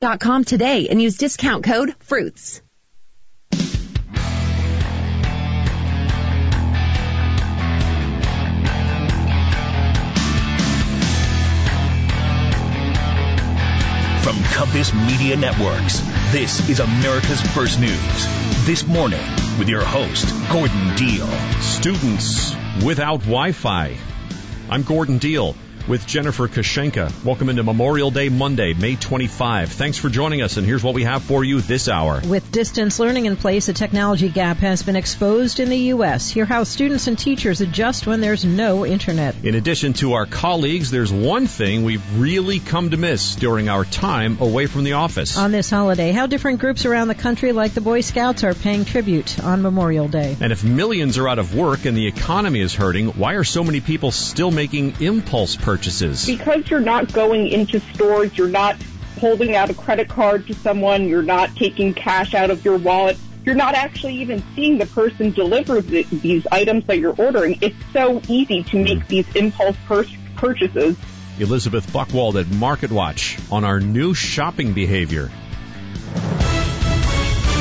Com today and use discount code FRUITS. From Compass Media Networks, this is America's First News. This morning with your host, Gordon Deal. Students without Wi-Fi. I'm Gordon Deal with Jennifer Kushinka. Welcome into Memorial Day Monday, May 25. Thanks for joining us, and here's what we have for you this hour. With distance learning in place, a technology gap has been exposed in the U.S. Hear how students and teachers adjust when there's no internet. In addition to our colleagues, there's one thing we've really come to miss during our time away from the office. On this holiday, how different groups around the country, like the Boy Scouts, are paying tribute on Memorial Day. And if millions are out of work and the economy is hurting, why are so many people still making impulse purchases? Purchases? Because you're not going into stores, you're not holding out a credit card to someone, you're not taking cash out of your wallet, you're not actually even seeing the person deliver the, these items that you're ordering. It's so easy to hmm. make these impulse pur- purchases. Elizabeth Buchwald at MarketWatch on our new shopping behavior.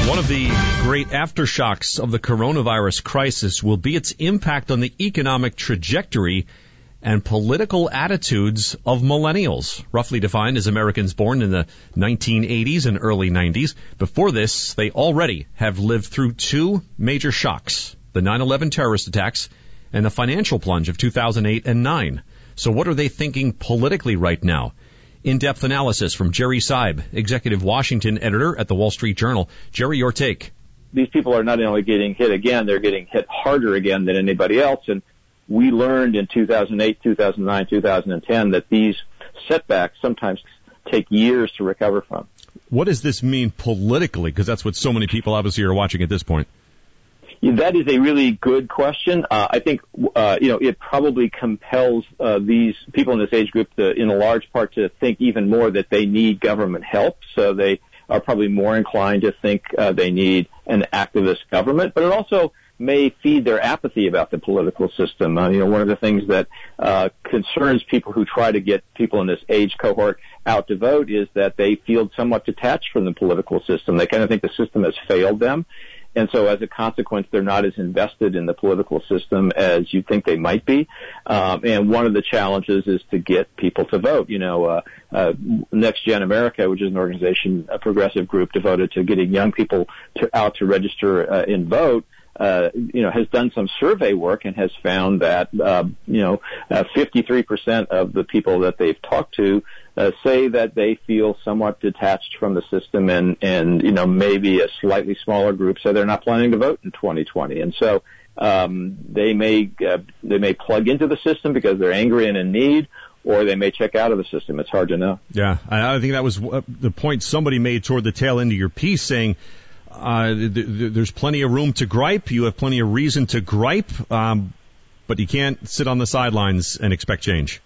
One of the great aftershocks of the coronavirus crisis will be its impact on the economic trajectory and political attitudes of millennials, roughly defined as Americans born in the 1980s and early 90s. Before this, they already have lived through two major shocks, the 9-11 terrorist attacks and the financial plunge of 2008 and 9. So what are they thinking politically right now? In-depth analysis from Jerry Seib, executive Washington editor at the Wall Street Journal. Jerry, your take. These people are not only getting hit again, they're getting hit harder again than anybody else. And we learned in 2008, 2009, 2010 that these setbacks sometimes take years to recover from. What does this mean politically? Because that's what so many people obviously are watching at this point. That is a really good question. Uh, I think uh, you know it probably compels uh, these people in this age group, to, in a large part, to think even more that they need government help. So they are probably more inclined to think uh, they need an activist government. But it also may feed their apathy about the political system. Uh, you know, one of the things that uh, concerns people who try to get people in this age cohort out to vote is that they feel somewhat detached from the political system. They kind of think the system has failed them. And so as a consequence, they're not as invested in the political system as you think they might be. Um, and one of the challenges is to get people to vote. You know, uh, uh, Next Gen America, which is an organization, a progressive group devoted to getting young people to, out to register uh, and vote, uh, you know, has done some survey work and has found that, uh, you know, uh, 53% of the people that they've talked to uh, say that they feel somewhat detached from the system and, and, you know, maybe a slightly smaller group say they're not planning to vote in 2020. And so, um, they may, uh, they may plug into the system because they're angry and in need, or they may check out of the system. It's hard to know. Yeah, I think that was uh, the point somebody made toward the tail end of your piece, saying uh, th- th- there's plenty of room to gripe. You have plenty of reason to gripe, um, but you can't sit on the sidelines and expect change.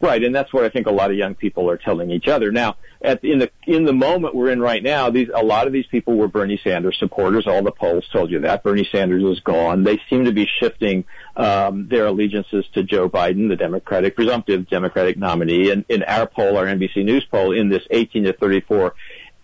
Right, and that's what I think a lot of young people are telling each other. Now, at, in the in the moment we're in right now, these a lot of these people were Bernie Sanders supporters. All the polls told you that Bernie Sanders is gone. They seem to be shifting um, their allegiances to Joe Biden, the Democratic presumptive Democratic nominee. And in our poll, our NBC News poll, in this 18 to 34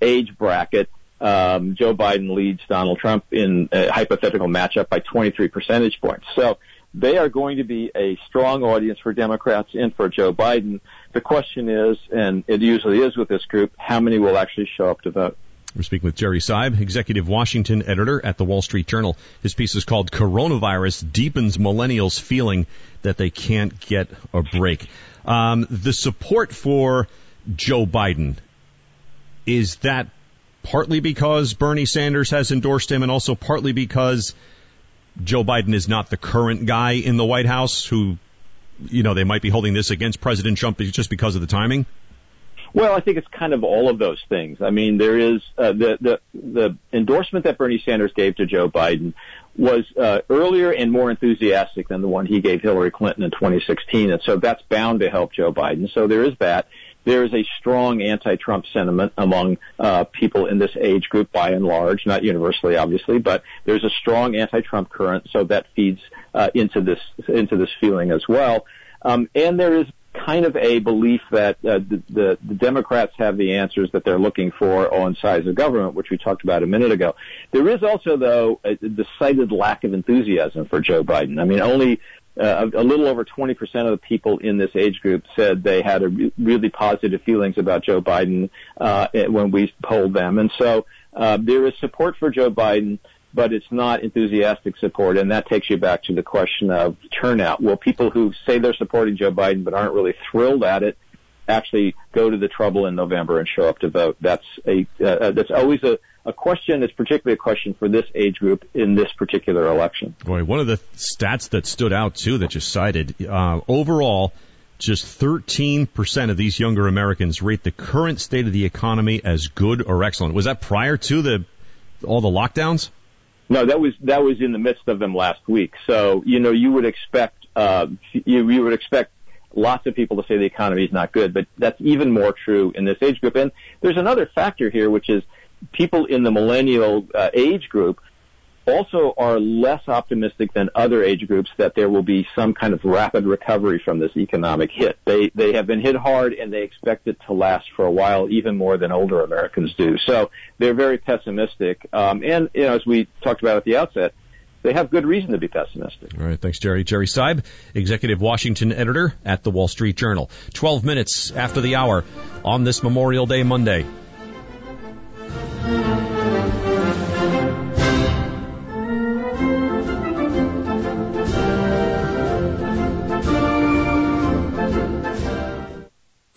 age bracket, um, Joe Biden leads Donald Trump in a hypothetical matchup by 23 percentage points. So they are going to be a strong audience for Democrats and for Joe Biden. The question is, and it usually is with this group, how many will actually show up to vote? We're speaking with Jerry Seib, executive Washington editor at the Wall Street Journal. His piece is called Coronavirus Deepens Millennials Feeling That They Can't Get a Break. Um, the support for Joe Biden, is that partly because Bernie Sanders has endorsed him and also partly because Joe Biden is not the current guy in the White House who, you know, they might be holding this against President Trump just because of the timing? Well, I think it's kind of all of those things. I mean, there is uh, the the the endorsement that Bernie Sanders gave to Joe Biden was uh, earlier and more enthusiastic than the one he gave Hillary Clinton in 2016, and so that's bound to help Joe Biden. So there is that there is a strong anti-Trump sentiment among uh, people in this age group by and large, not universally obviously, but there's a strong anti-Trump current, so that feeds uh, into this into this feeling as well. Um, and there is kind of a belief that uh, the, the, the Democrats have the answers that they're looking for on size of government, which we talked about a minute ago. There is also, though, a decided lack of enthusiasm for Joe Biden. I mean, only uh, a little over 20% of the people in this age group said they had a re- really positive feelings about Joe Biden uh, when we polled them, and so uh, there is support for Joe Biden but it's not enthusiastic support, and that takes you back to the question of turnout. Will people who say they're supporting Joe Biden but aren't really thrilled at it actually go to the trouble in November and show up to vote? That's a uh, that's always a a question. It's particularly a question for this age group in this particular election. Boy, one of the stats that stood out too that you cited uh, overall. Just 13% of these younger Americans rate the current state of the economy as good or excellent. Was that prior to the all the lockdowns? No, that was that was in the midst of them last week. So you know you would expect uh, you you would expect lots of people to say the economy is not good, but that's even more true in this age group. And there's another factor here, which is people in the millennial uh, age group also are less optimistic than other age groups that there will be some kind of rapid recovery from this economic hit. They they have been hit hard and they expect it to last for a while, even more than older Americans do. So they're very pessimistic. Um, and you know, as we talked about at the outset, they have good reason to be pessimistic. All right, thanks, Jerry. Jerry Seib, executive Washington editor at the Wall Street Journal. Twelve minutes after the hour on this Memorial Day Monday.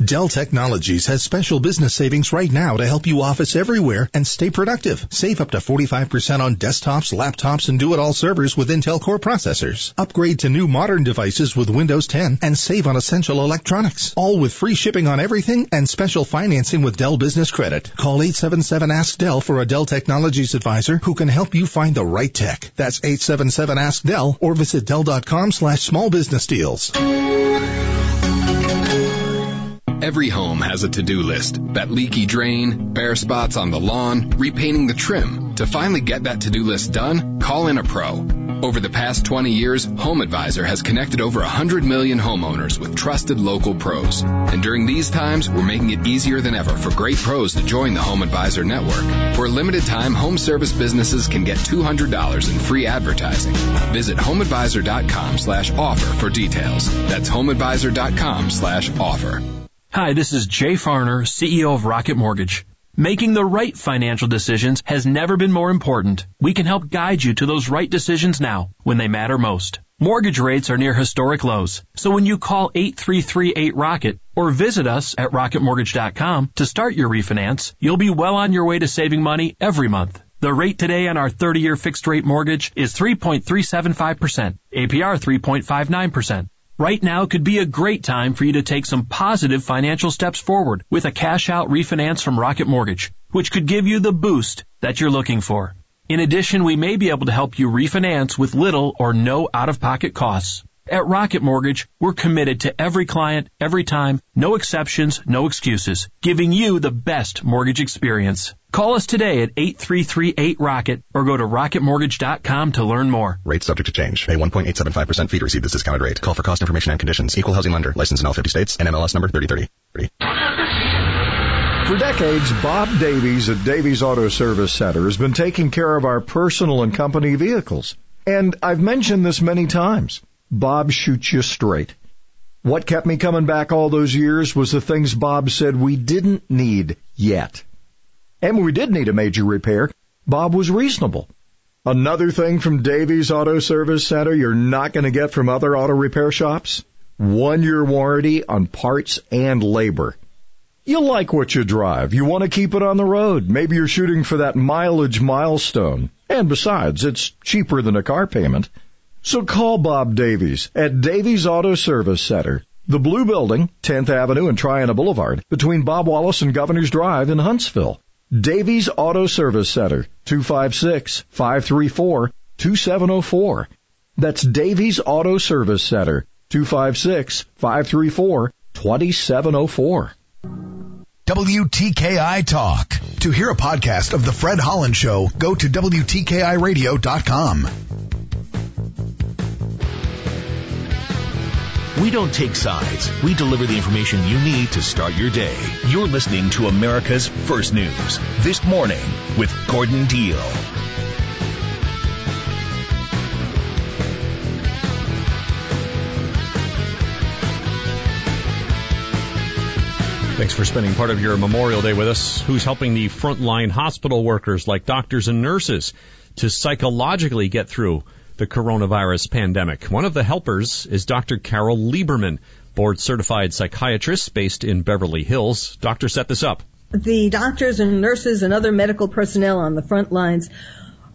Dell Technologies has special business savings right now to help you office everywhere and stay productive. Save up to 45% on desktops, laptops, and do-it-all servers with Intel Core processors. Upgrade to new modern devices with Windows 10 and save on essential electronics. All with free shipping on everything and special financing with Dell Business Credit. Call 877-ASK-DELL for a Dell Technologies advisor who can help you find the right tech. That's 877-ASK-DELL or visit Dell.com slash small business deals. Every home has a to-do list. That leaky drain, bare spots on the lawn, repainting the trim. To finally get that to-do list done, call in a pro. Over the past 20 years, Home Advisor has connected over 100 million homeowners with trusted local pros. And during these times, we're making it easier than ever for great pros to join the Home Advisor network. For a limited time, home service businesses can get $200 in free advertising. Visit homeadvisor.com slash offer for details. That's homeadvisor.com slash offer. Hi, this is Jay Farner, CEO of Rocket Mortgage. Making the right financial decisions has never been more important. We can help guide you to those right decisions now when they matter most. Mortgage rates are near historic lows. So when you call 8338-ROCKET or visit us at rocketmortgage.com to start your refinance, you'll be well on your way to saving money every month. The rate today on our 30-year fixed rate mortgage is 3.375%, APR 3.59%. Right now could be a great time for you to take some positive financial steps forward with a cash out refinance from Rocket Mortgage, which could give you the boost that you're looking for. In addition, we may be able to help you refinance with little or no out of pocket costs. At Rocket Mortgage, we're committed to every client, every time, no exceptions, no excuses, giving you the best mortgage experience. Call us today at 8338-ROCKET or go to rocketmortgage.com to learn more. Rate subject to change. Pay 1.875% fee to receive this discounted rate. Call for cost information and conditions. Equal housing lender. License in all 50 states. NMLS number 3030. For decades, Bob Davies at Davies Auto Service Center has been taking care of our personal and company vehicles. And I've mentioned this many times. Bob shoots you straight. What kept me coming back all those years was the things Bob said we didn't need yet. And when we did need a major repair, Bob was reasonable. Another thing from Davies Auto Service Center you're not going to get from other auto repair shops? One year warranty on parts and labor. You like what you drive. You want to keep it on the road. Maybe you're shooting for that mileage milestone. And besides, it's cheaper than a car payment. So call Bob Davies at Davies Auto Service Center. The Blue Building, 10th Avenue and Triana Boulevard, between Bob Wallace and Governor's Drive in Huntsville. Davies Auto Service Center, 256-534-2704. That's Davies Auto Service Center, 256-534-2704. WTKI Talk. To hear a podcast of The Fred Holland Show, go to WTKIRadio.com. We don't take sides. We deliver the information you need to start your day. You're listening to America's First News. This morning with Gordon Deal. Thanks for spending part of your Memorial Day with us. Who's helping the frontline hospital workers like doctors and nurses to psychologically get through the coronavirus pandemic? One of the helpers is Dr. Carol Lieberman, board certified psychiatrist based in Beverly Hills. Doctor set this up. The doctors and nurses and other medical personnel on the front lines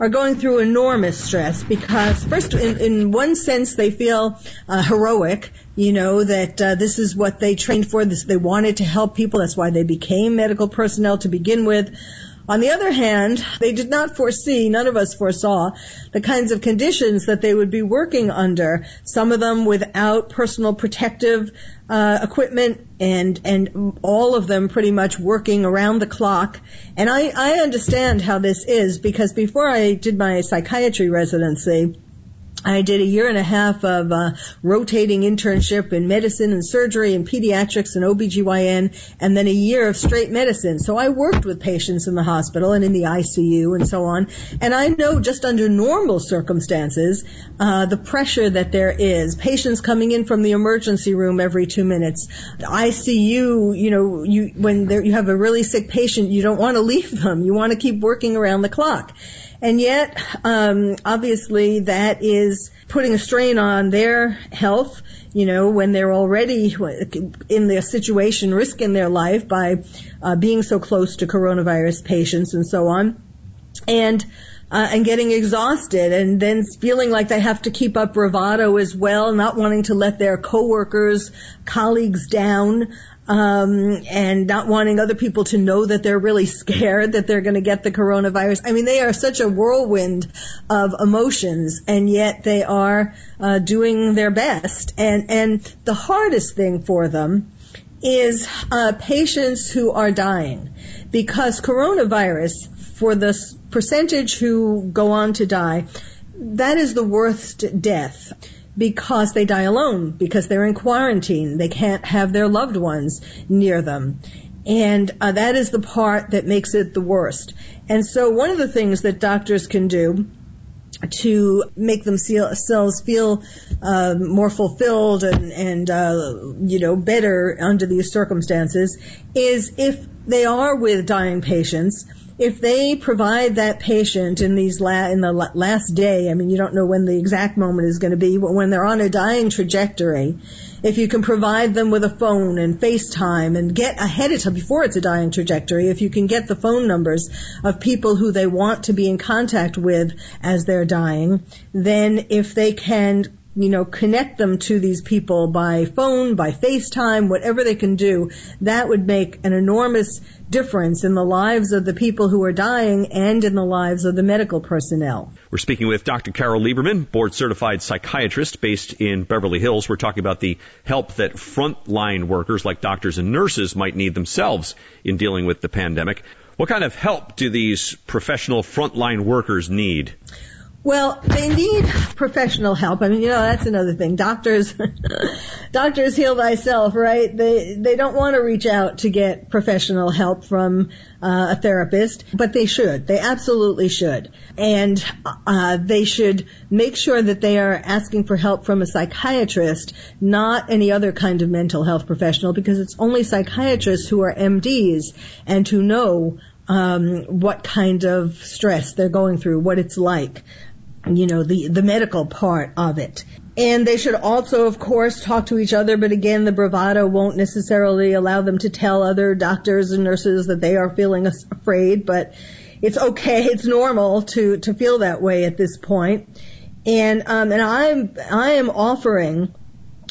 are going through enormous stress because first in, in one sense they feel uh, heroic you know that uh, this is what they trained for this they wanted to help people that's why they became medical personnel to begin with on the other hand, they did not foresee, none of us foresaw, the kinds of conditions that they would be working under. Some of them without personal protective uh, equipment and and all of them pretty much working around the clock. And I, I understand how this is because before I did my psychiatry residency, I did a year and a half of uh, rotating internship in medicine and surgery and pediatrics and OBGYN and then a year of straight medicine. So I worked with patients in the hospital and in the ICU and so on. And I know just under normal circumstances, uh, the pressure that there is. Patients coming in from the emergency room every two minutes. The ICU, you know, you, when there, you have a really sick patient, you don't want to leave them. You want to keep working around the clock. And yet, um, obviously, that is putting a strain on their health. You know, when they're already in the situation, risking their life by uh, being so close to coronavirus patients and so on, and uh, and getting exhausted, and then feeling like they have to keep up bravado as well, not wanting to let their coworkers, colleagues down um, and not wanting other people to know that they're really scared that they're going to get the coronavirus. I mean, they are such a whirlwind of emotions, and yet they are uh, doing their best. And and the hardest thing for them is uh, patients who are dying, because coronavirus, for the percentage who go on to die, that is the worst death because they die alone, because they're in quarantine. They can't have their loved ones near them. And uh, that is the part that makes it the worst. And so one of the things that doctors can do to make themselves feel uh, more fulfilled and, and uh, you know better under these circumstances is if they are with dying patients if they provide that patient in these la- in the last day, I mean, you don't know when the exact moment is going to be, but when they're on a dying trajectory, if you can provide them with a phone and FaceTime and get ahead of time before it's a dying trajectory, if you can get the phone numbers of people who they want to be in contact with as they're dying, then if they can you know, connect them to these people by phone, by FaceTime, whatever they can do, that would make an enormous difference in the lives of the people who are dying and in the lives of the medical personnel. We're speaking with Dr. Carol Lieberman, board certified psychiatrist based in Beverly Hills. We're talking about the help that frontline workers like doctors and nurses might need themselves in dealing with the pandemic. What kind of help do these professional frontline workers need? Well, they need professional help. I mean, you know, that's another thing. Doctors, doctors heal thyself, right? They, they don't want to reach out to get professional help from uh, a therapist, but they should. They absolutely should. And, uh, they should make sure that they are asking for help from a psychiatrist, not any other kind of mental health professional, because it's only psychiatrists who are MDs and who know um, what kind of stress they're going through, what it's like you know, the, the medical part of it. And they should also, of course, talk to each other, but again, the bravado won't necessarily allow them to tell other doctors and nurses that they are feeling afraid, but it's okay, it's normal to, to feel that way at this point. And, um, and I'm, I am offering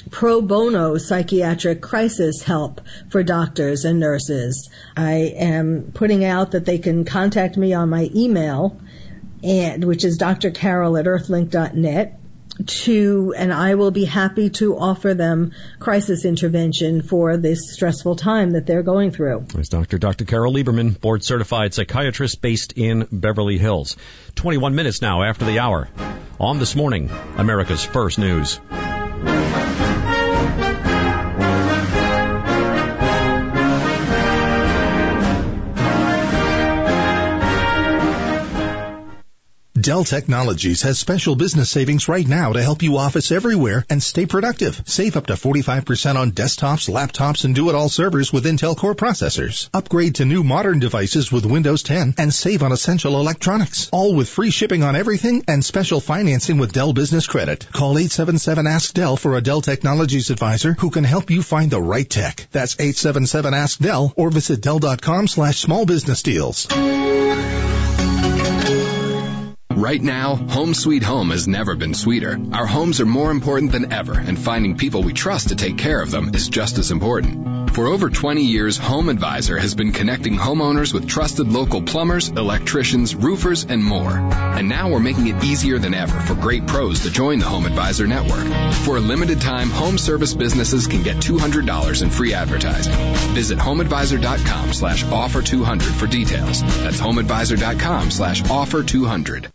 pro bono psychiatric crisis help for doctors and nurses. I am putting out that they can contact me on my email, and which is Dr. Carol at earthlink.net to, and I will be happy to offer them crisis intervention for this stressful time that they're going through. There's Dr. Dr. Carol Lieberman, board certified psychiatrist based in Beverly Hills. 21 minutes now after the hour. On this morning, America's First News. Dell Technologies has special business savings right now to help you office everywhere and stay productive. Save up to 45% on desktops, laptops, and do-it-all servers with Intel Core processors. Upgrade to new modern devices with Windows 10 and save on essential electronics. All with free shipping on everything and special financing with Dell Business Credit. Call 877-ASK-DELL for a Dell Technologies advisor who can help you find the right tech. That's 877-ASK-DELL or visit Dell.com slash small business deals. Right now, home sweet home has never been sweeter. Our homes are more important than ever, and finding people we trust to take care of them is just as important. For over 20 years, Home Advisor has been connecting homeowners with trusted local plumbers, electricians, roofers, and more. And now we're making it easier than ever for great pros to join the Home Advisor network. For a limited time, home service businesses can get $200 in free advertising. Visit homeadvisor.com slash offer 200 for details. That's homeadvisor.com slash offer 200.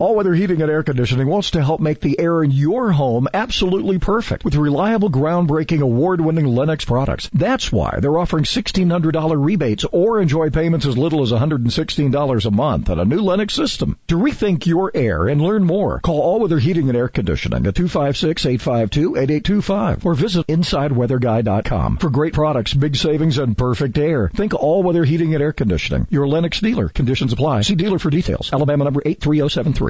All Weather Heating and Air Conditioning wants to help make the air in your home absolutely perfect with reliable, groundbreaking, award-winning Lennox products. That's why they're offering $1,600 rebates or enjoy payments as little as $116 a month on a new Lennox system. To rethink your air and learn more, call All Weather Heating and Air Conditioning at 256-852-8825 or visit InsideWeatherGuy.com for great products, big savings, and perfect air. Think All Weather Heating and Air Conditioning. Your Lennox dealer. Conditions apply. See dealer for details. Alabama number 83073.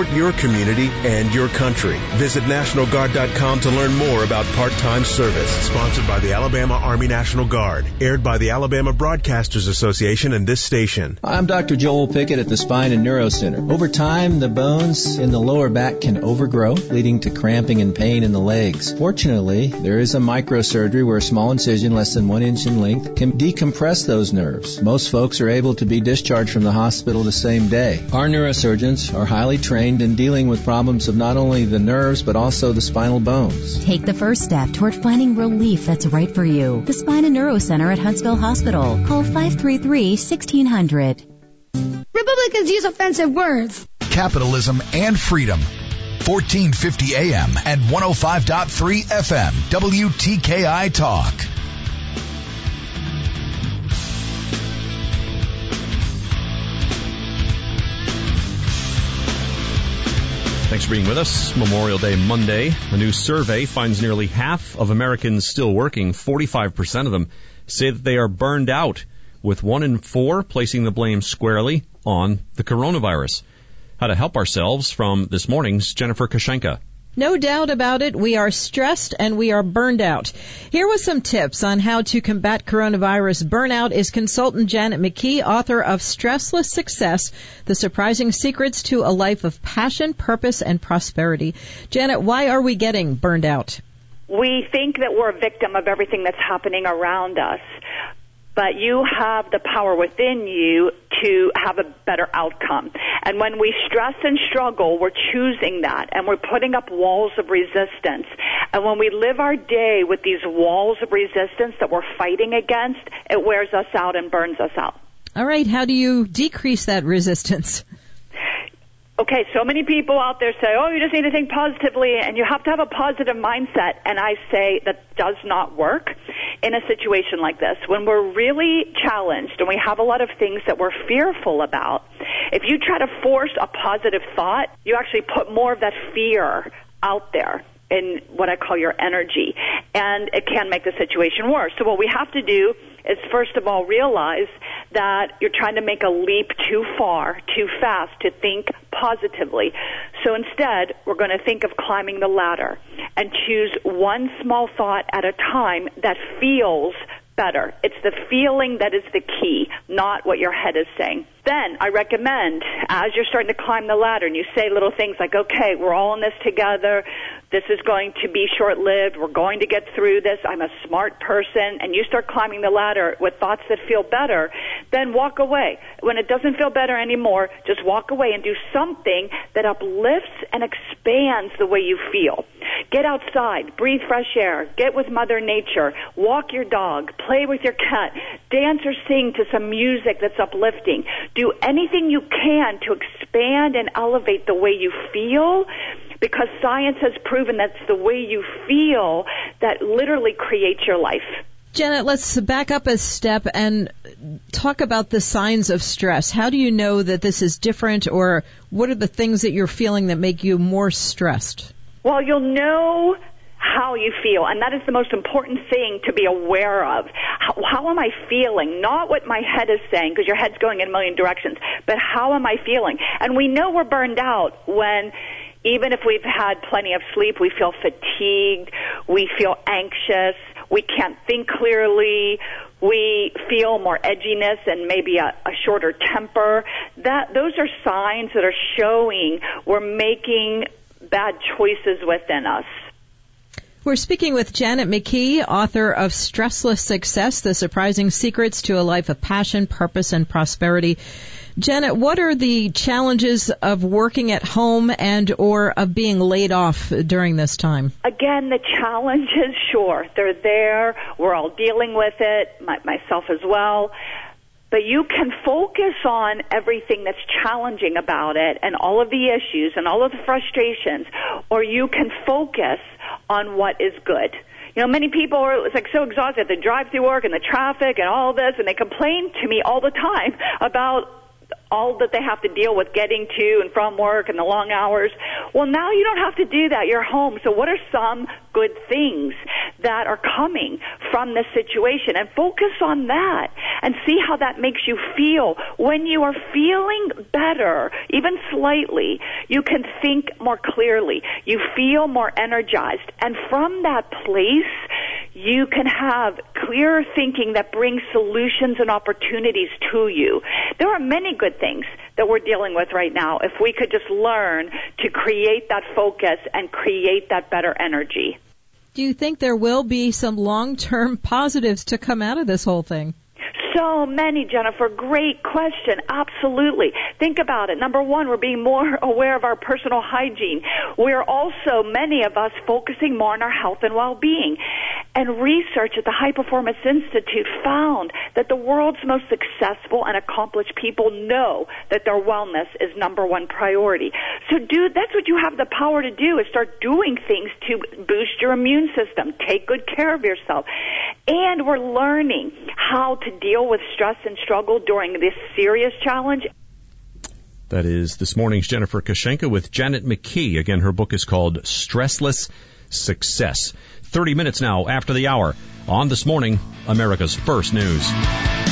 your community and your country. Visit NationalGuard.com to learn more about part-time service. Sponsored by the Alabama Army National Guard. Aired by the Alabama Broadcasters Association and this station. I'm Dr. Joel Pickett at the Spine and Neuro Center. Over time, the bones in the lower back can overgrow, leading to cramping and pain in the legs. Fortunately, there is a microsurgery where a small incision less than one inch in length can decompress those nerves. Most folks are able to be discharged from the hospital the same day. Our neurosurgeons are highly trained in dealing with problems of not only the nerves but also the spinal bones. Take the first step toward finding relief that's right for you. The Spine and Neuro Center at Huntsville Hospital. Call 533-1600. Republicans use offensive words. Capitalism and freedom. 1450 AM and 105.3 FM. WTKI Talk. Thanks for being with us. Memorial Day Monday. A new survey finds nearly half of Americans still working, 45% of them, say that they are burned out, with one in four placing the blame squarely on the coronavirus. How to help ourselves from this morning's Jennifer Kushinka. No doubt about it, we are stressed and we are burned out. Here with some tips on how to combat coronavirus burnout is consultant Janet McKee, author of Stressless Success, The Surprising Secrets to a Life of Passion, Purpose, and Prosperity. Janet, why are we getting burned out? We think that we're a victim of everything that's happening around us but you have the power within you to have a better outcome. And when we stress and struggle, we're choosing that and we're putting up walls of resistance. And when we live our day with these walls of resistance that we're fighting against, it wears us out and burns us out. All right, how do you decrease that resistance? okay, so many people out there say, oh, you just need to think positively and you have to have a positive mindset. And I say that does not work in a situation like this. When we're really challenged and we have a lot of things that we're fearful about, if you try to force a positive thought, you actually put more of that fear out there in what I call your energy. And it can make the situation worse. So what we have to do is first of all realize that you're trying to make a leap too far, too fast to think positively. So instead, we're going to think of climbing the ladder and choose one small thought at a time that feels better. It's the feeling that is the key, not what your head is saying. Then I recommend, as you're starting to climb the ladder and you say little things like, okay, we're all in this together. This is going to be short lived. We're going to get through this. I'm a smart person. And you start climbing the ladder with thoughts that feel better, then walk away. When it doesn't feel better anymore, just walk away and do something that uplifts and expands the way you feel. Get outside, breathe fresh air, get with Mother Nature, walk your dog, play with your cat, dance or sing to some music that's uplifting. Do anything you can to expand and elevate the way you feel because science has proven that's the way you feel that literally creates your life. Janet, let's back up a step and talk about the signs of stress. How do you know that this is different or what are the things that you're feeling that make you more stressed? Well, you'll know how you feel, and that is the most important thing to be aware of. How, how am I feeling? Not what my head is saying, because your head's going in a million directions, but how am I feeling? And we know we're burned out when even if we've had plenty of sleep, we feel fatigued, we feel anxious, we can't think clearly, we feel more edginess and maybe a, a shorter temper. That those are signs that are showing we're making bad choices within us. We're speaking with Janet McKee, author of Stressless Success, The Surprising Secrets to a Life of Passion, Purpose, and Prosperity. Janet, what are the challenges of working at home and or of being laid off during this time? Again, the challenges, sure, they're there. We're all dealing with it, my, myself as well but you can focus on everything that's challenging about it and all of the issues and all of the frustrations, or you can focus on what is good. You know, many people are like so exhausted. at the drive through work and the traffic and all this, and they complain to me all the time about all that they have to deal with getting to and from work and the long hours. Well, now you don't have to do that. You're home. So what are some good things that are coming from this situation? And focus on that and see how that makes you feel. When you are feeling better, even slightly, you can think more clearly. You feel more energized. And from that place, you can have clearer thinking that brings solutions and opportunities to you. There are many good things that we're dealing with right now if we could just learn to create that focus and create that better energy. Do you think there will be some long-term positives to come out of this whole thing? So many, Jennifer. Great question. Absolutely. Think about it. Number one, we're being more aware of our personal hygiene. We're also, many of us, focusing more on our health and well-being. And research at the High Performance Institute found that the world's most successful and accomplished people know that their wellness is number one priority. So dude, that's what you have the power to do is start doing things to boost your immune system. Take good care of yourself. And we're learning how to deal with stress and struggle during this serious challenge. That is this morning's Jennifer Kushinka with Janet McKee. Again, her book is called Stressless Success. 30 minutes now after the hour on this morning, America's First News.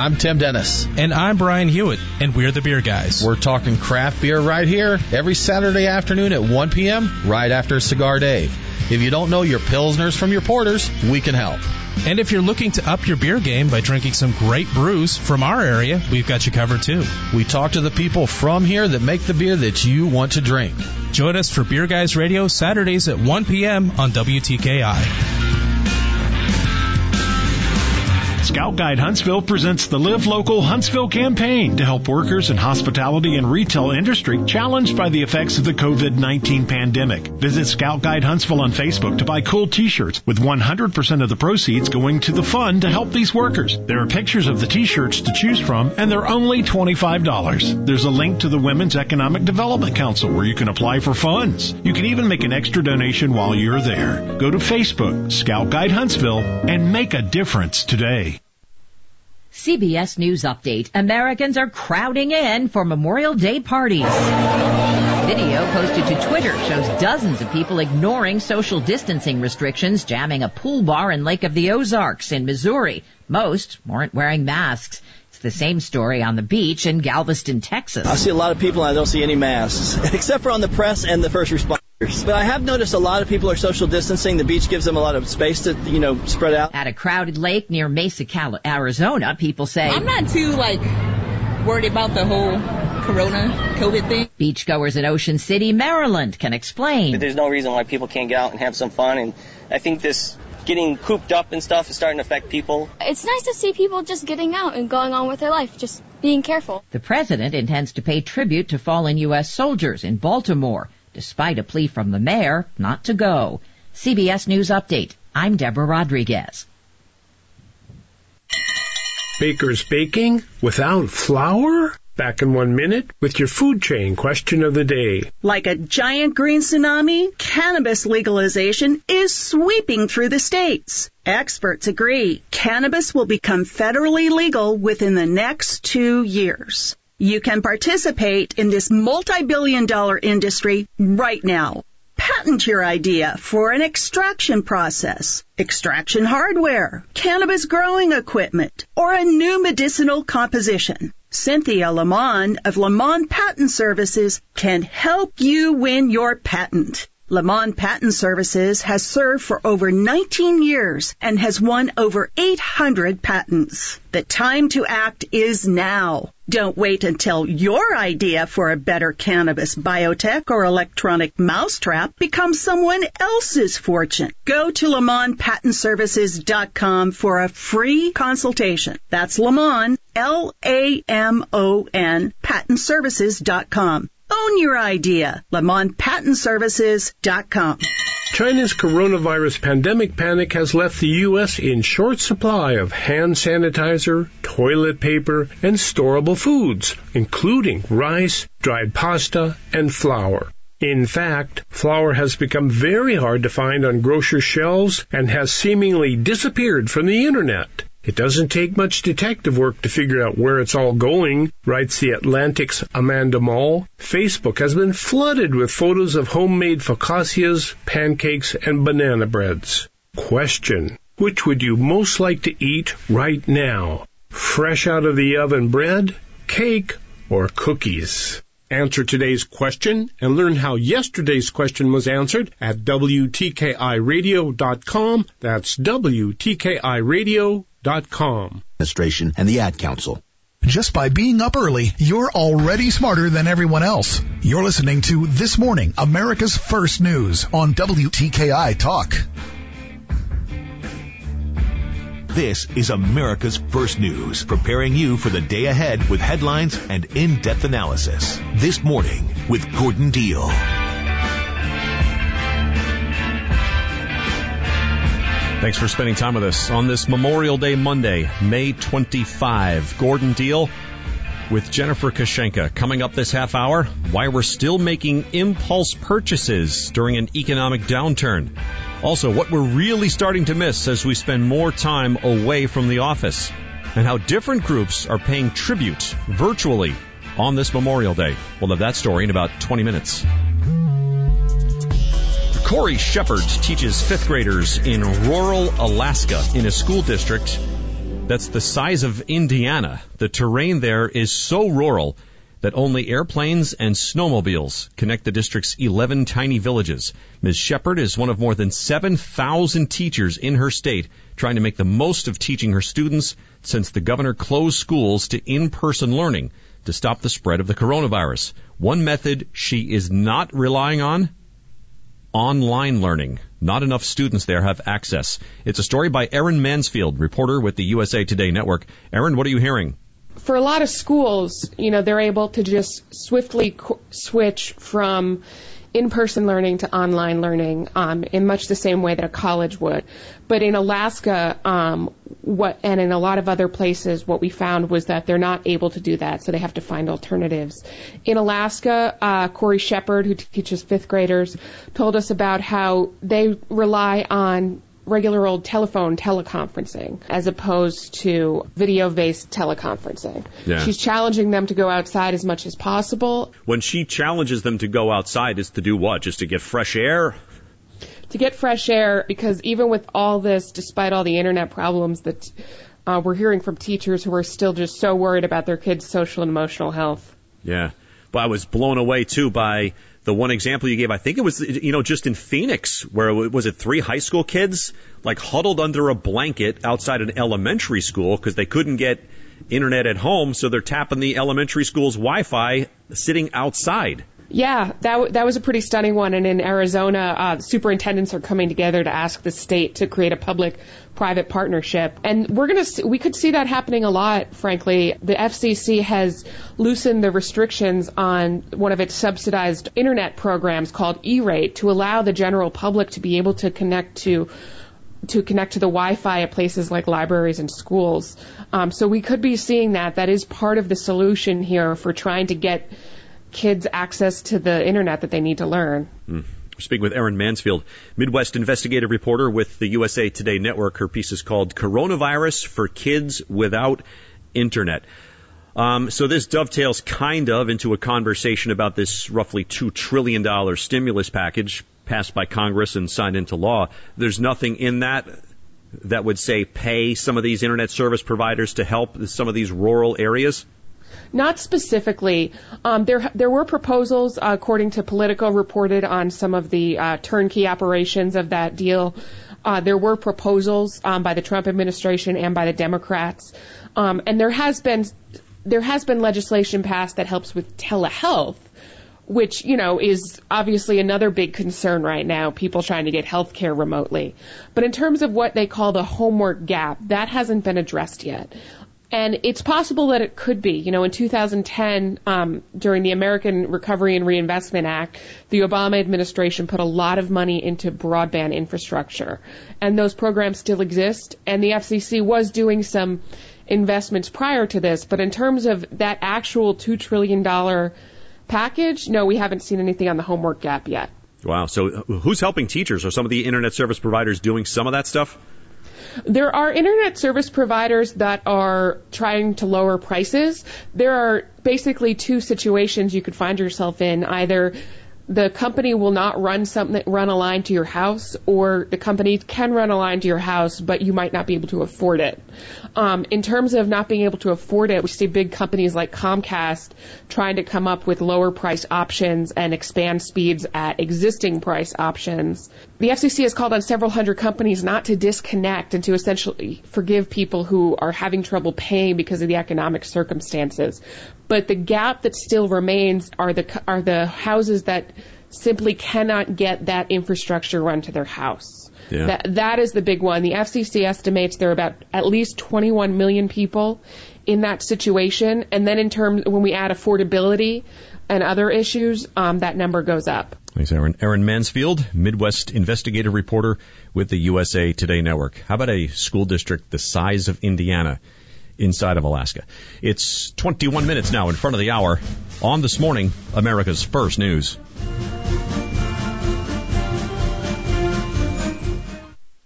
I'm Tim Dennis. And I'm Brian Hewitt, and we're the Beer Guys. We're talking craft beer right here every Saturday afternoon at 1 p.m., right after Cigar Dave. If you don't know your Pilsners from your Porters, we can help. And if you're looking to up your beer game by drinking some great brews from our area, we've got you covered too. We talk to the people from here that make the beer that you want to drink. Join us for Beer Guys Radio Saturdays at 1 p.m. on WTKI. Scout Guide Huntsville presents the Live Local Huntsville campaign to help workers in hospitality and retail industry challenged by the effects of the COVID-19 pandemic. Visit Scout Guide Huntsville on Facebook to buy cool t-shirts with 100% of the proceeds going to the fund to help these workers. There are pictures of the t-shirts to choose from and they're only $25. There's a link to the Women's Economic Development Council where you can apply for funds. You can even make an extra donation while you're there. Go to Facebook, Scout Guide Huntsville, and make a difference today. CBS News Update. Americans are crowding in for Memorial Day parties. Video posted to Twitter shows dozens of people ignoring social distancing restrictions, jamming a pool bar in Lake of the Ozarks in Missouri. Most weren't wearing masks. It's the same story on the beach in Galveston, Texas. I see a lot of people and I don't see any masks, except for on the press and the first responders. But I have noticed a lot of people are social distancing. The beach gives them a lot of space to, you know, spread out. At a crowded lake near Mesa, Cal- Arizona, people say, I'm not too, like, worried about the whole corona COVID thing. Beachgoers in Ocean City, Maryland can explain. There's no reason why people can't get out and have some fun. And I think this getting cooped up and stuff is starting to affect people. It's nice to see people just getting out and going on with their life, just being careful. The president intends to pay tribute to fallen U.S. soldiers in Baltimore despite a plea from the mayor not to go. CBS News Update. I'm Deborah Rodriguez. Baker's Baking without flour? Back in one minute with your food chain question of the day. Like a giant green tsunami, cannabis legalization is sweeping through the states. Experts agree cannabis will become federally legal within the next two years. You can participate in this multi-billion dollar industry right now. Patent your idea for an extraction process, extraction hardware, cannabis growing equipment, or a new medicinal composition. Cynthia Lamont of Lamont Patent Services can help you win your patent. Lamont Patent Services has served for over 19 years and has won over 800 patents. The time to act is now. Don't wait until your idea for a better cannabis biotech or electronic mousetrap becomes someone else's fortune. Go to LamontPatentServices.com for a free consultation. That's Lamont, L-A-M-O-N, patentservices.com. Own your idea. LamontPatentServices.com. China's coronavirus pandemic panic has left the U.S. in short supply of hand sanitizer, toilet paper, and storable foods, including rice, dried pasta, and flour. In fact, flour has become very hard to find on grocery shelves and has seemingly disappeared from the internet. It doesn't take much detective work to figure out where it's all going, writes the Atlantic's Amanda Mull. Facebook has been flooded with photos of homemade focaccias, pancakes, and banana breads. Question. Which would you most like to eat right now? Fresh out of the oven bread, cake, or cookies? Answer today's question and learn how yesterday's question was answered at WTKIRadio.com. That's WTKIRadio.com. Administration and the Ad Council. Just by being up early, you're already smarter than everyone else. You're listening to This Morning, America's First News on WTKI Talk. This is America's First News, preparing you for the day ahead with headlines and in-depth analysis. This morning with Gordon Deal. Thanks for spending time with us on this Memorial Day Monday, May 25. Gordon Deal with Jennifer Kushinka. Coming up this half hour, why we're still making impulse purchases during an economic downturn. Also, what we're really starting to miss as we spend more time away from the office. And how different groups are paying tribute virtually on this Memorial Day. We'll have that story in about 20 minutes. Corey Shepard teaches fifth graders in rural Alaska in a school district that's the size of Indiana. The terrain there is so rural that only airplanes and snowmobiles connect the district's 11 tiny villages. Ms. Shepard is one of more than 7,000 teachers in her state trying to make the most of teaching her students since the governor closed schools to in-person learning to stop the spread of the coronavirus. One method she is not relying on online learning. not enough students there have access. It's a story by Erin Mansfield, reporter with the USA Today Network. Erin, what are you hearing? For a lot of schools, you know, they're able to just swiftly switch from in-person learning to online learning um, in much the same way that a college would. But in Alaska, um, what and in a lot of other places, what we found was that they're not able to do that, so they have to find alternatives. In Alaska, uh, Corey Shepard, who teaches fifth graders, told us about how they rely on regular old telephone teleconferencing as opposed to video based teleconferencing. Yeah. She's challenging them to go outside as much as possible. When she challenges them to go outside, is to do what? Just to get fresh air? To get fresh air, because even with all this, despite all the internet problems that uh, we're hearing from teachers who are still just so worried about their kids' social and emotional health. Yeah. But I was blown away too by the one example you gave. I think it was, you know, just in Phoenix, where it was it three high school kids like huddled under a blanket outside an elementary school because they couldn't get internet at home, so they're tapping the elementary school's Wi-Fi sitting outside. Yeah, that w- that was a pretty stunning one. And in Arizona, uh, superintendents are coming together to ask the state to create a public-private partnership, and we're gonna see, we could see that happening a lot. Frankly, the FCC has loosened the restrictions on one of its subsidized internet programs called E-Rate to allow the general public to be able to connect to to connect to the Wi-Fi at places like libraries and schools. Um, so we could be seeing that. That is part of the solution here for trying to get kids access to the internet that they need to learn. Mm. Speaking with Erin Mansfield, Midwest investigative reporter with the USA Today Network. Her piece is called Coronavirus for Kids Without Internet. Um, so this dovetails kind of into a conversation about this roughly $2 trillion stimulus package passed by Congress and signed into law. There's nothing in that that would say pay some of these internet service providers to help some of these rural areas? Not specifically. Um, there there were proposals, uh, according to Politico, reported on some of the uh, turnkey operations of that deal. Uh, there were proposals um, by the Trump administration and by the Democrats, um, and there has been there has been legislation passed that helps with telehealth, which you know is obviously another big concern right now. People trying to get health care remotely, but in terms of what they call the homework gap, that hasn't been addressed yet. And it's possible that it could be. You know, in 2010, um, during the American Recovery and Reinvestment Act, the Obama administration put a lot of money into broadband infrastructure. And those programs still exist. And the FCC was doing some investments prior to this. But in terms of that actual $2 trillion package, no, we haven't seen anything on the homework gap yet. Wow. So uh, who's helping teachers? Are some of the internet service providers doing some of that stuff? There are internet service providers that are trying to lower prices. There are basically two situations you could find yourself in. Either the company will not run something run a line to your house, or the company can run a line to your house, but you might not be able to afford it. Um, in terms of not being able to afford it, we see big companies like Comcast trying to come up with lower price options and expand speeds at existing price options. The FCC has called on several hundred companies not to disconnect and to essentially forgive people who are having trouble paying because of the economic circumstances. But the gap that still remains are the are the houses that simply cannot get that infrastructure run to their house. Yeah. That that is the big one. The FCC estimates there are about at least 21 million people in that situation, and then in terms when we add affordability and other issues, um, that number goes up. Thanks, Erin. Erin Mansfield, Midwest investigative reporter with the USA Today Network. How about a school district the size of Indiana? Inside of Alaska. It's 21 minutes now in front of the hour on this morning, America's first news.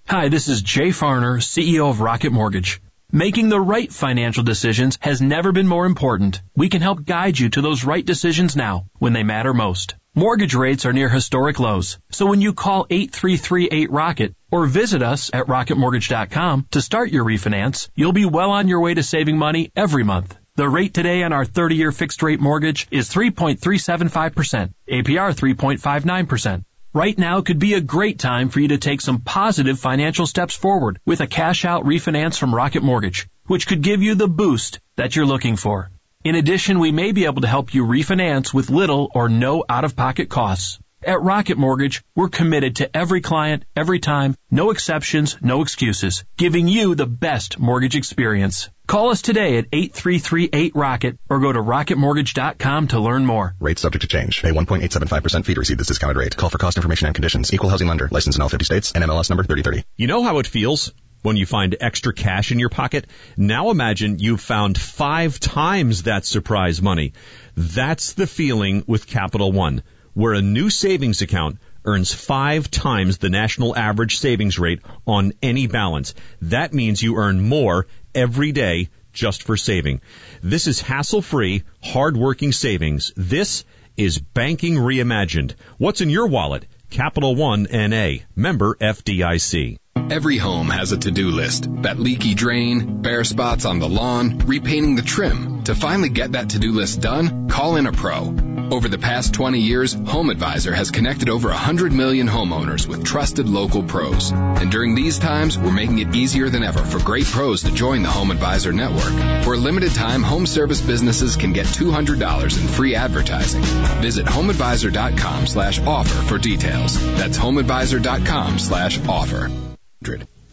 Hi, this is Jay Farner, CEO of Rocket Mortgage. Making the right financial decisions has never been more important. We can help guide you to those right decisions now when they matter most. Mortgage rates are near historic lows. So when you call 8338-ROCKET or visit us at rocketmortgage.com to start your refinance, you'll be well on your way to saving money every month. The rate today on our 30-year fixed rate mortgage is 3.375%, APR 3.59%. Right now could be a great time for you to take some positive financial steps forward with a cash out refinance from Rocket Mortgage, which could give you the boost that you're looking for. In addition, we may be able to help you refinance with little or no out of pocket costs. At Rocket Mortgage, we're committed to every client, every time, no exceptions, no excuses, giving you the best mortgage experience. Call us today at 8338-ROCKET or go to rocketmortgage.com to learn more. Rate subject to change. Pay 1.875% fee to receive this discounted rate. Call for cost information and conditions. Equal housing lender. License in all 50 states. NMLS number 3030. You know how it feels when you find extra cash in your pocket? Now imagine you've found five times that surprise money. That's the feeling with Capital One, where a new savings account earns five times the national average savings rate on any balance. That means you earn more every day just for saving. This is hassle-free, hard-working savings. This is banking reimagined. What's in your wallet? Capital One NA, member FDIC. Every home has a to-do list. That leaky drain, bare spots on the lawn, repainting the trim. To finally get that to-do list done, call in a pro. Over the past 20 years, HomeAdvisor has connected over 100 million homeowners with trusted local pros. And during these times, we're making it easier than ever for great pros to join the HomeAdvisor network. For a limited time, home service businesses can get $200 in free advertising. Visit homeadvisor.com slash offer for details. That's homeadvisor.com slash offer.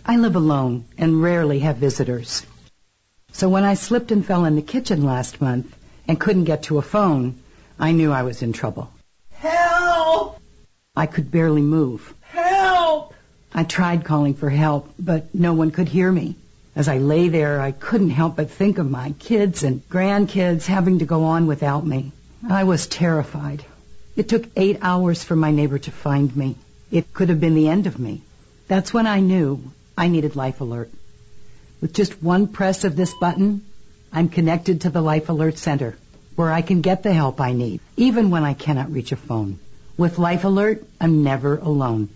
I live alone and rarely have visitors. So when I slipped and fell in the kitchen last month and couldn't get to a phone, I knew I was in trouble. Help! I could barely move. Help! I tried calling for help, but no one could hear me. As I lay there, I couldn't help but think of my kids and grandkids having to go on without me. I was terrified. It took eight hours for my neighbor to find me. It could have been the end of me. That's when I knew I needed Life Alert. With just one press of this button, I'm connected to the Life Alert Center, where I can get the help I need, even when I cannot reach a phone. With Life Alert, I'm never alone.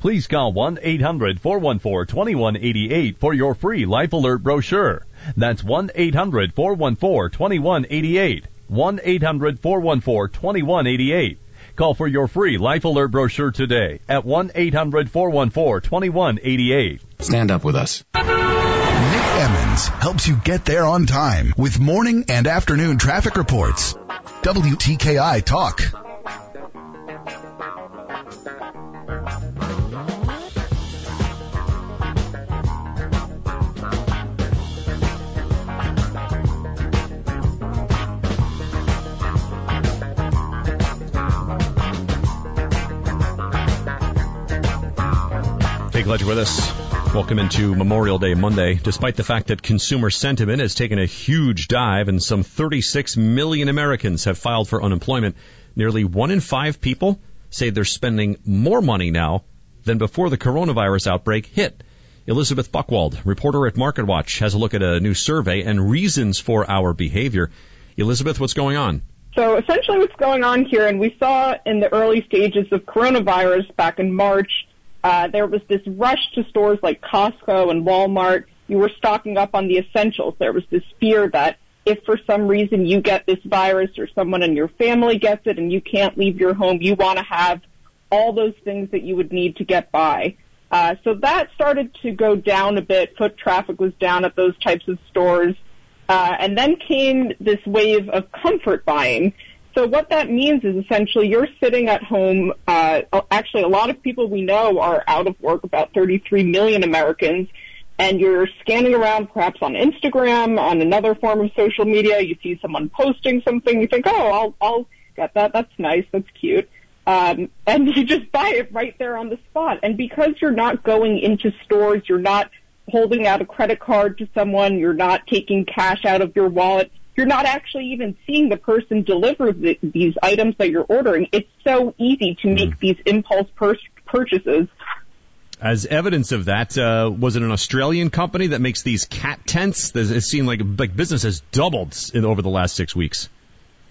Please call 1-800-414-2188 for your free Life Alert brochure. That's 1-800-414-2188. 1-800-414-2188. Call for your free Life Alert brochure today at 1-800-414-2188. Stand up with us. Nick Emmons helps you get there on time with morning and afternoon traffic reports. WTKI Talk. Hey, glad you're with us. Welcome into Memorial Day Monday. Despite the fact that consumer sentiment has taken a huge dive and some 36 million Americans have filed for unemployment, nearly one in five people say they're spending more money now than before the coronavirus outbreak hit. Elizabeth Buchwald, reporter at MarketWatch, has a look at a new survey and reasons for our behavior. Elizabeth, what's going on? So essentially what's going on here, and we saw in the early stages of coronavirus back in March, uh, there was this rush to stores like Costco and Walmart. You were stocking up on the essentials. There was this fear that if for some reason you get this virus or someone in your family gets it and you can't leave your home, you want to have all those things that you would need to get by. Uh, so that started to go down a bit. Foot traffic was down at those types of stores. Uh, and then came this wave of comfort buying. So what that means is essentially you're sitting at home. Uh, actually, a lot of people we know are out of work, about 33 million Americans, and you're scanning around perhaps on Instagram, on another form of social media. You see someone posting something, you think, oh, I'll, I'll get that. That's nice. That's cute. Um, and you just buy it right there on the spot. And because you're not going into stores, you're not holding out a credit card to someone, you're not taking cash out of your wallet you're not actually even seeing the person deliver the, these items that you're ordering. It's so easy to make these impulse pur- purchases. As evidence of that, uh, was it an Australian company that makes these cat tents? It seemed like like business has doubled in, over the last six weeks.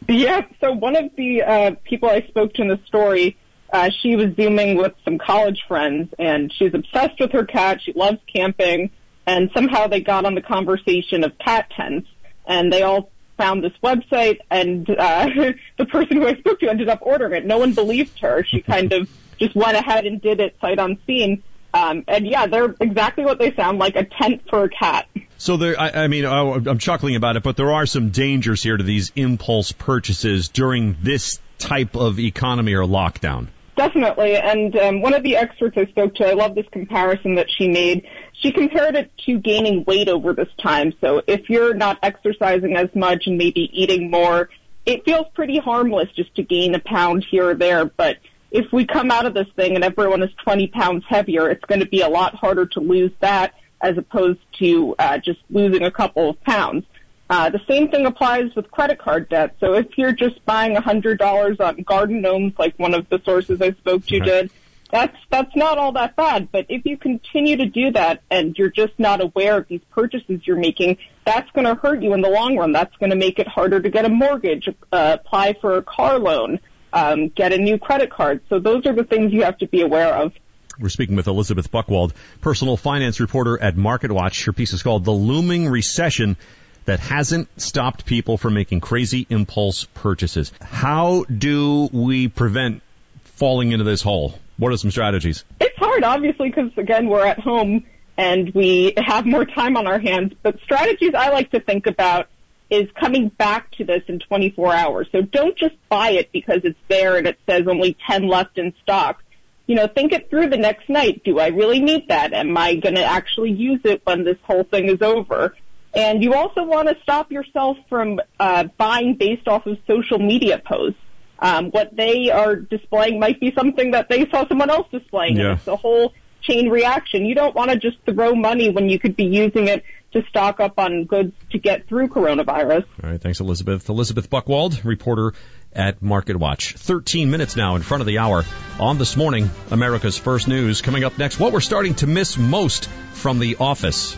Yeah. So one of the uh, people I spoke to in the story, uh, she was zooming with some college friends, and she's obsessed with her cat. She loves camping, and somehow they got on the conversation of cat tents and they all found this website and uh, the person who I spoke to ended up ordering it. No one believed her. She kind of just went ahead and did it sight unseen. Um, and yeah, they're exactly what they sound like, a tent for a cat. So there, I, I mean, I, I'm chuckling about it, but there are some dangers here to these impulse purchases during this type of economy or lockdown. Definitely. And um, one of the experts I spoke to, I love this comparison that she made. She compared it to gaining weight over this time. So if you're not exercising as much and maybe eating more, it feels pretty harmless just to gain a pound here or there. But if we come out of this thing and everyone is 20 pounds heavier, it's going to be a lot harder to lose that as opposed to uh, just losing a couple of pounds. Uh, the same thing applies with credit card debt. So if you're just buying $100 on garden gnomes, like one of the sources I spoke to did, that's that's not all that bad. But if you continue to do that and you're just not aware of these purchases you're making, that's going to hurt you in the long run. That's going to make it harder to get a mortgage, uh, apply for a car loan, um, get a new credit card. So those are the things you have to be aware of. We're speaking with Elizabeth Buchwald, personal finance reporter at MarketWatch. Her piece is called "The Looming Recession." that hasn't stopped people from making crazy impulse purchases. How do we prevent falling into this hole? What are some strategies? It's hard, obviously, because again, we're at home and we have more time on our hands. But strategies I like to think about is coming back to this in 24 hours. So don't just buy it because it's there and it says only 10 left in stock. You know, think it through the next night. Do I really need that? Am I going to actually use it when this whole thing is over? And you also want to stop yourself from uh, buying based off of social media posts. Um, what they are displaying might be something that they saw someone else displaying. Yeah. It's a whole chain reaction. You don't want to just throw money when you could be using it to stock up on goods to get through coronavirus. All right, thanks, Elizabeth. Elizabeth Buchwald, reporter at Market Watch. 13 minutes now in front of the hour on this morning, America's First News. Coming up next, what we're starting to miss most from the office.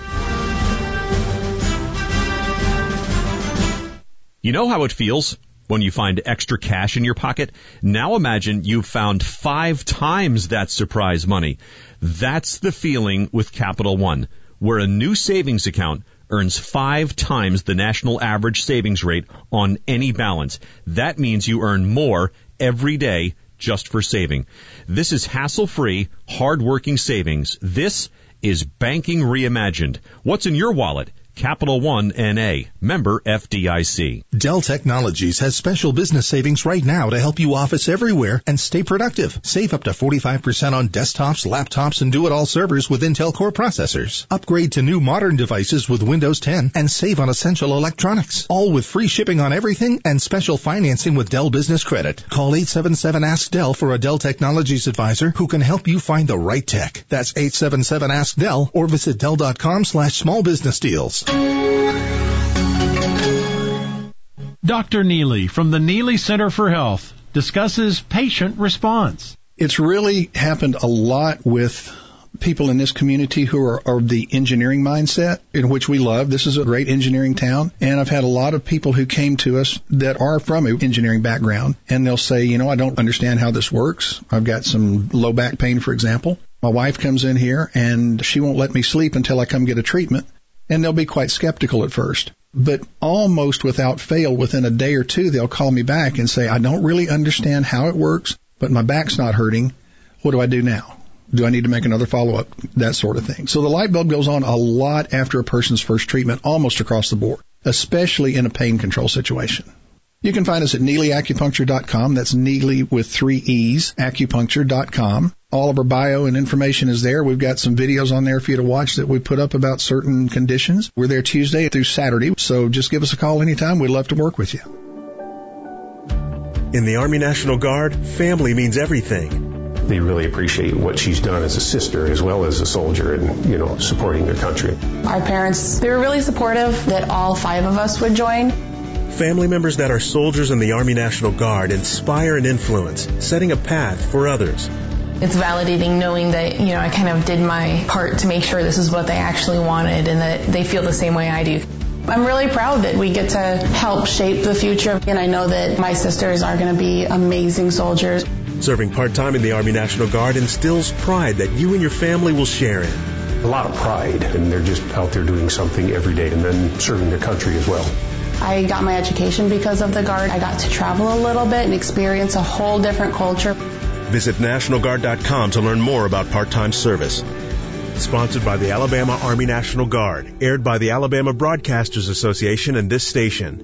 You know how it feels when you find extra cash in your pocket? Now imagine you've found five times that surprise money. That's the feeling with Capital One, where a new savings account earns five times the national average savings rate on any balance. That means you earn more every day just for saving. This is hassle-free, hard-working savings. This is banking reimagined. What's in your wallet? Capital One NA, member FDIC. Dell Technologies has special business savings right now to help you office everywhere and stay productive. Save up to 45% on desktops, laptops, and do-it-all servers with Intel Core processors. Upgrade to new modern devices with Windows 10 and save on essential electronics. All with free shipping on everything and special financing with Dell Business Credit. Call 877-ASK-DELL for a Dell Technologies advisor who can help you find the right tech. That's 877-ASK-DELL or visit Dell.com slash small business deals. Dr. Neely from the Neely Center for Health discusses patient response. It's really happened a lot with people in this community who are of the engineering mindset in which we love. This is a great engineering town. And I've had a lot of people who came to us that are from an engineering background and they'll say, you know, I don't understand how this works. I've got some low back pain, for example. My wife comes in here and she won't let me sleep until I come get a treatment. And they'll be quite skeptical at first. But almost without fail, within a day or two, they'll call me back and say, I don't really understand how it works, but my back's not hurting. What do I do now? Do I need to make another follow up? That sort of thing. So the light bulb goes on a lot after a person's first treatment, almost across the board, especially in a pain control situation. You can find us at NeelyAcupuncture.com. That's Neely with three E's, acupuncture.com. All of our bio and information is there. We've got some videos on there for you to watch that we put up about certain conditions. We're there Tuesday through Saturday, so just give us a call anytime. We'd love to work with you. In the Army National Guard, family means everything. They really appreciate what she's done as a sister as well as a soldier and, you know, supporting their country. Our parents, they were really supportive that all five of us would join. Family members that are soldiers in the Army National Guard inspire and influence, setting a path for others. It's validating knowing that, you know, I kind of did my part to make sure this is what they actually wanted and that they feel the same way I do. I'm really proud that we get to help shape the future, and I know that my sisters are going to be amazing soldiers. Serving part-time in the Army National Guard instills pride that you and your family will share in. A lot of pride, and they're just out there doing something every day and then serving their country as well. I got my education because of the Guard. I got to travel a little bit and experience a whole different culture. Visit NationalGuard.com to learn more about part-time service. Sponsored by the Alabama Army National Guard. Aired by the Alabama Broadcasters Association and this station.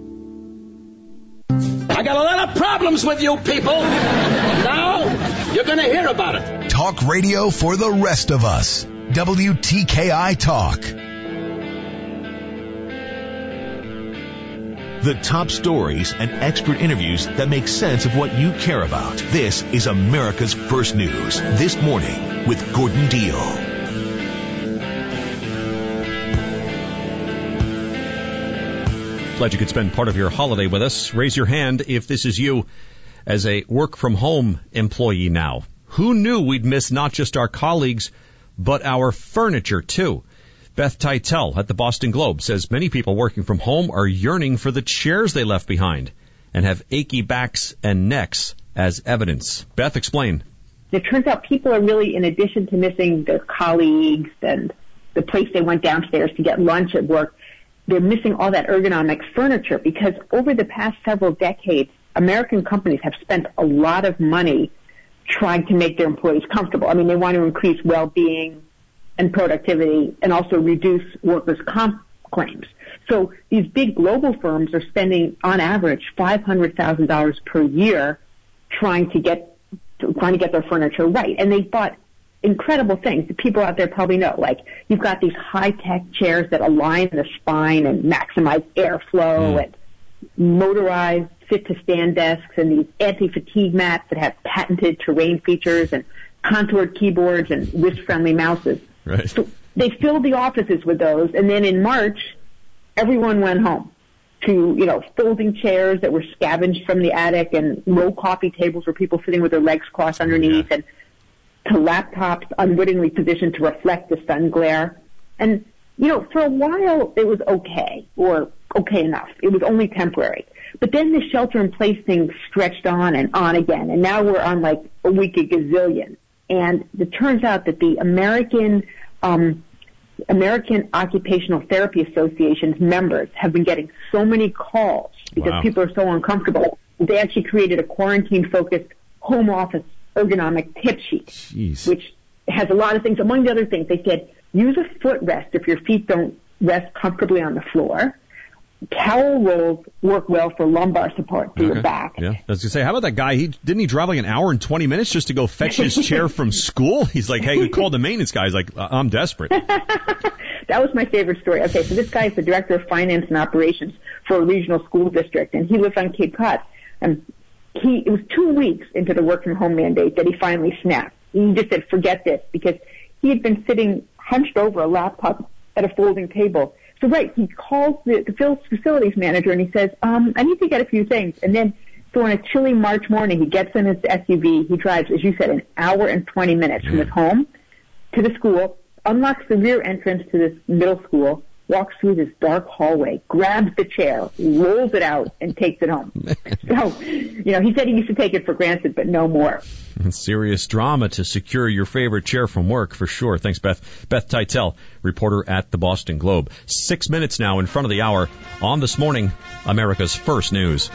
I got a lot of problems with you people. Now, You're going to hear about it. Talk radio for the rest of us. WTKI Talk. The top stories and expert interviews that make sense of what you care about. This is America's First News. This morning with Gordon Deal. Glad you could spend part of your holiday with us. Raise your hand if this is you as a work from home employee now. Who knew we'd miss not just our colleagues, but our furniture too? Beth Teitell at the Boston Globe says many people working from home are yearning for the chairs they left behind and have achy backs and necks as evidence. Beth, explain. It turns out people are really, in addition to missing their colleagues and the place they went downstairs to get lunch at work, they're missing all that ergonomic furniture because over the past several decades, American companies have spent a lot of money trying to make their employees comfortable. I mean, they want to increase well-being and productivity and also reduce workers' comp claims. So these big global firms are spending on average $500,000 per year trying to get trying to get their furniture right. And they've bought incredible things that people out there probably know. Like you've got these high tech chairs that align the spine and maximize airflow mm. and motorized fit to stand desks and these anti fatigue mats that have patented terrain features and contoured keyboards and wrist friendly mouses. Right. So they filled the offices with those and then in March everyone went home to, you know, folding chairs that were scavenged from the attic and low coffee tables where people sitting with their legs crossed underneath yeah. and to laptops unwittingly positioned to reflect the sun glare. And, you know, for a while it was okay or okay enough. It was only temporary. But then the shelter in place thing stretched on and on again. And now we're on like a week a gazillion. And it turns out that the American, um, American Occupational Therapy Association's members have been getting so many calls because wow. people are so uncomfortable. They actually created a quarantine focused home office ergonomic tip sheet, Jeez. which has a lot of things. Among the other things, they said use a footrest if your feet don't rest comfortably on the floor. Towel rolls work well for lumbar support for okay. your back. Yeah, I was gonna say, how about that guy? He didn't he drive like an hour and twenty minutes just to go fetch his chair from school? He's like, hey, you call the maintenance guy. He's like, uh, I'm desperate. that was my favorite story. Okay, so this guy is the director of finance and operations for a regional school district, and he lives on Cape Cod. And he it was two weeks into the work from home mandate that he finally snapped. He just said, "Forget this," because he had been sitting hunched over a laptop at a folding table. So right, he calls the, the facilities manager and he says, um, "I need to get a few things." And then, so on a chilly March morning, he gets in his SUV. He drives, as you said, an hour and 20 minutes from his home to the school, unlocks the rear entrance to this middle school, walks through this dark hallway, grabs the chair, rolls it out, and takes it home. so, you know, he said he used to take it for granted, but no more. Serious drama to secure your favorite chair from work, for sure. Thanks, Beth. Beth Teitell, reporter at the Boston Globe. Six minutes now in front of the hour on this morning, America's first news.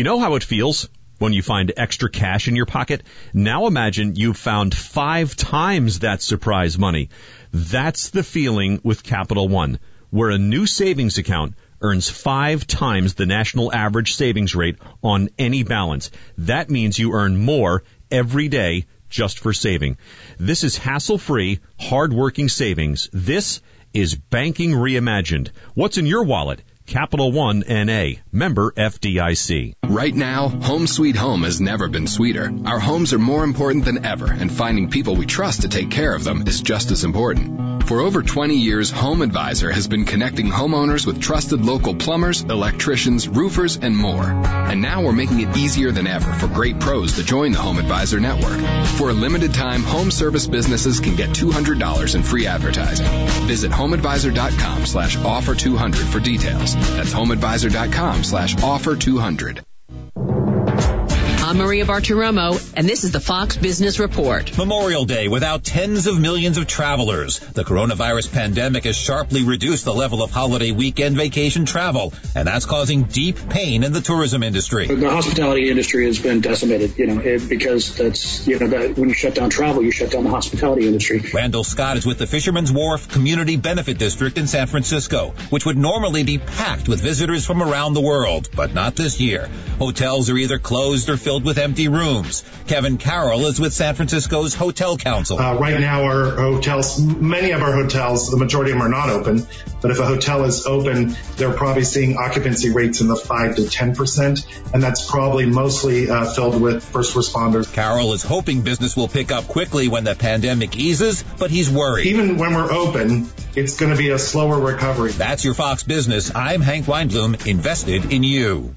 You know how it feels when you find extra cash in your pocket? Now imagine you've found five times that surprise money. That's the feeling with Capital One, where a new savings account earns five times the national average savings rate on any balance. That means you earn more every day just for saving. This is hassle-free, hard-working savings. This is banking reimagined. What's in your wallet? Capital One NA, member FDIC. Right now, home sweet home has never been sweeter. Our homes are more important than ever, and finding people we trust to take care of them is just as important. For over 20 years, Home Advisor has been connecting homeowners with trusted local plumbers, electricians, roofers, and more. And now we're making it easier than ever for great pros to join the Home Advisor network. For a limited time, home service businesses can get $200 in free advertising. Visit homeadvisor.com slash offer 200 for details. That's homeadvisor.com slash offer 200. I'm Maria Bartiromo, and this is the Fox Business Report. Memorial Day without tens of millions of travelers. The coronavirus pandemic has sharply reduced the level of holiday weekend vacation travel, and that's causing deep pain in the tourism industry. The hospitality industry has been decimated, you know, it, because that's, you know, that when you shut down travel, you shut down the hospitality industry. Randall Scott is with the Fisherman's Wharf Community Benefit District in San Francisco, which would normally be packed with visitors from around the world, but not this year. Hotels are either closed or filled with empty rooms. Kevin Carroll is with San Francisco's Hotel Council. Uh, right now, our hotels, many of our hotels, the majority of them are not open. But if a hotel is open, they're probably seeing occupancy rates in the 5 to 10%. And that's probably mostly uh, filled with first responders. Carroll is hoping business will pick up quickly when the pandemic eases, but he's worried. Even when we're open, it's going to be a slower recovery. That's your Fox Business. I'm Hank Weinbloom, invested in you.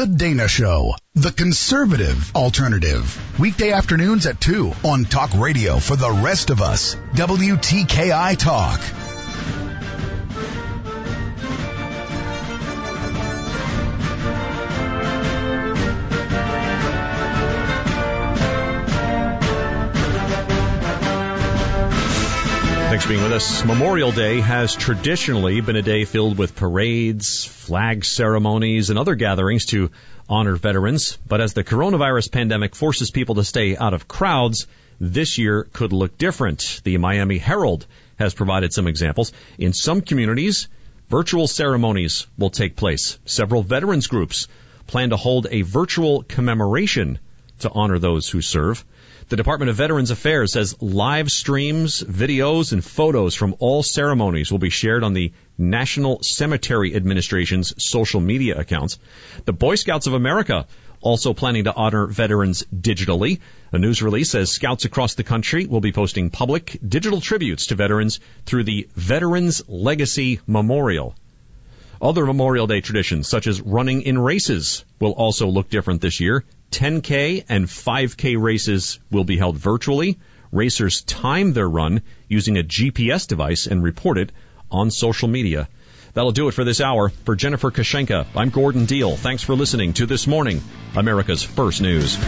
The Dana Show, the conservative alternative. Weekday afternoons at 2 on Talk Radio for the rest of us. WTKI Talk. Thanks for being with us. Memorial Day has traditionally been a day filled with parades, flag ceremonies, and other gatherings to honor veterans. But as the coronavirus pandemic forces people to stay out of crowds, this year could look different. The Miami Herald has provided some examples. In some communities, virtual ceremonies will take place. Several veterans groups plan to hold a virtual commemoration to honor those who serve. The Department of Veterans Affairs says live streams, videos, and photos from all ceremonies will be shared on the National Cemetery Administration's social media accounts. The Boy Scouts of America also planning to honor veterans digitally. A news release says scouts across the country will be posting public digital tributes to veterans through the Veterans Legacy Memorial. Other Memorial Day traditions, such as running in races, will also look different this year. 10K and 5K races will be held virtually. Racers time their run using a GPS device and report it on social media. That'll do it for this hour. For Jennifer Kushinka, I'm Gordon Deal. Thanks for listening to This Morning, America's First News.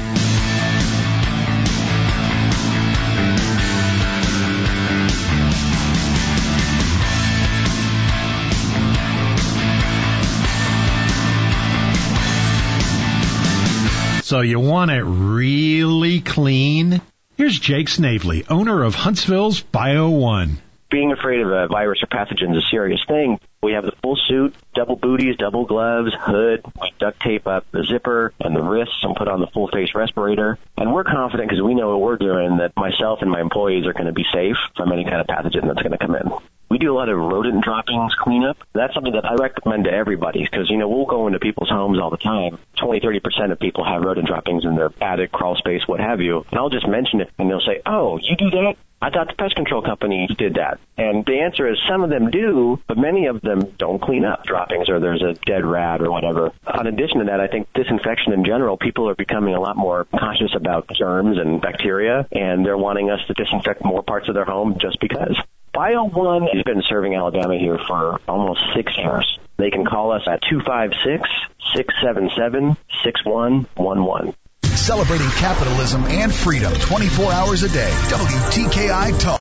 So you want it really clean? Here's Jake Snavely, owner of Huntsville's Bio One. Being afraid of a virus or pathogen is a serious thing. We have the full suit, double booties, double gloves, hood. Duct tape up the zipper and the wrists and put on the full face respirator. And we're confident because we know what we're doing that myself and my employees are going to be safe from any kind of pathogen that's going to come in. We do a lot of rodent droppings cleanup. That's something that I recommend to everybody because, you know, we'll go into people's homes all the time. 20, 30% of people have rodent droppings in their attic, crawl space, what have you. And I'll just mention it and they'll say, oh, you do that? I thought the pest control company did that. And the answer is some of them do, but many of them don't clean up droppings or there's a dead rat or whatever. In addition to that, I think disinfection in general, people are becoming a lot more conscious about germs and bacteria, and they're wanting us to disinfect more parts of their home just because. Bio One has been serving Alabama here for almost six years. They can call us at 256 677 6111. Celebrating capitalism and freedom 24 hours a day. WTKI Talk.